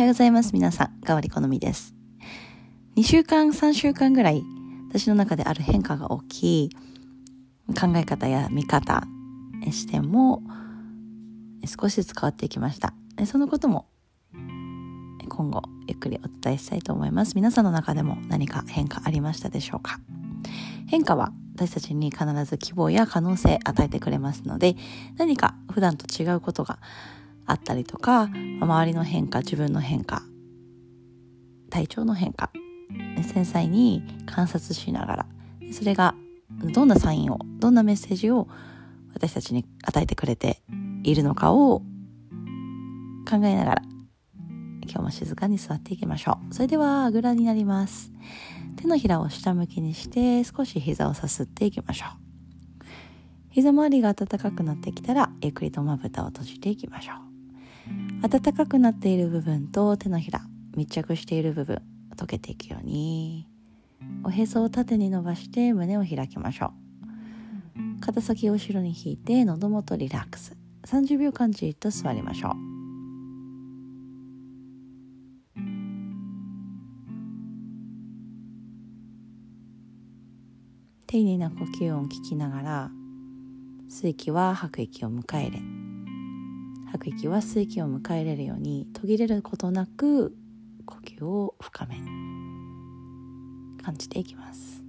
はようございます。皆さん、変わり好みです。2週間、3週間ぐらい、私の中である変化が大きい考え方や見方、視点も少しずつ変わっていきました。そのことも今後ゆっくりお伝えしたいと思います。皆さんの中でも何か変化ありましたでしょうか？変化は私たちに必ず希望や可能性与えてくれますので何か普段と違うことがあったりとか周りの変化自分の変化体調の変化繊細に観察しながらそれがどんなサインをどんなメッセージを私たちに与えてくれているのかを考えながら今日も静かに座っていきましょう。それではあぐらになります。手のひらを下向きにして少し膝をさすっていきましょう。膝周りが暖かくなってきたらゆっくりとまぶたを閉じていきましょう。暖かくなっている部分と手のひら密着している部分溶けていくようにおへそを縦に伸ばして胸を開きましょう。肩先を後ろに引いて喉元リラックス。30秒間じっと座りましょう。丁寧な呼吸音を聞きながら吸う息は吐く息を迎え入れ吐く息は吸う息を迎えれるように途切れることなく呼吸を深め感じていきます。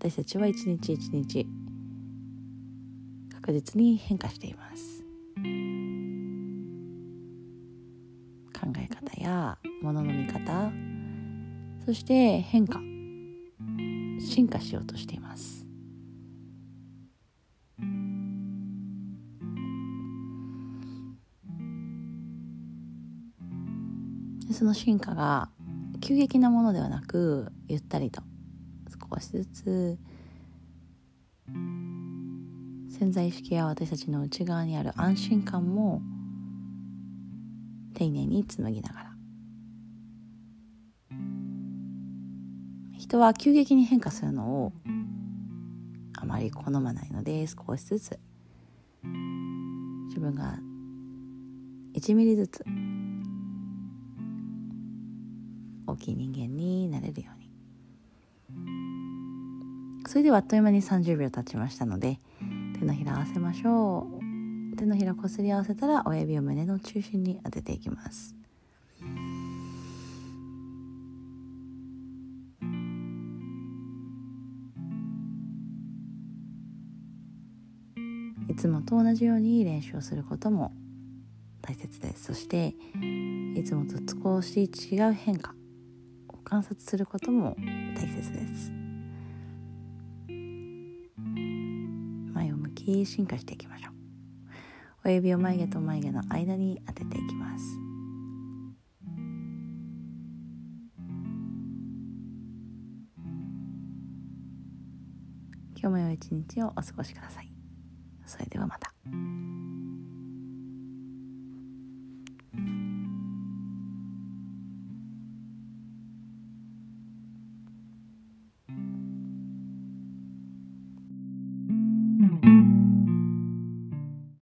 私たちは一日一日確実に変化しています。考え方やものの見方そして変化進化しようとしています。その進化が急激なものではなくゆったりと少しずつ潜在意識や私たちの内側にある安心感も丁寧に紡ぎながら。人は急激に変化するのをあまり好まないので少しずつ。自分が1ミリずつ大きい人間になれるように。それではあっという間に30秒経ちましたので手のひら合わせましょう。手のひらこすり合わせたら親指を胸の中心に当てていきます。いつもと同じように練習をすることも大切です。そしていつもと少し違う変化。観察することも大切です。前を向き進化していきましょう。親指を眉毛と眉毛の間に当てていきます。今日も良い一日をお過ごしください。それではまた。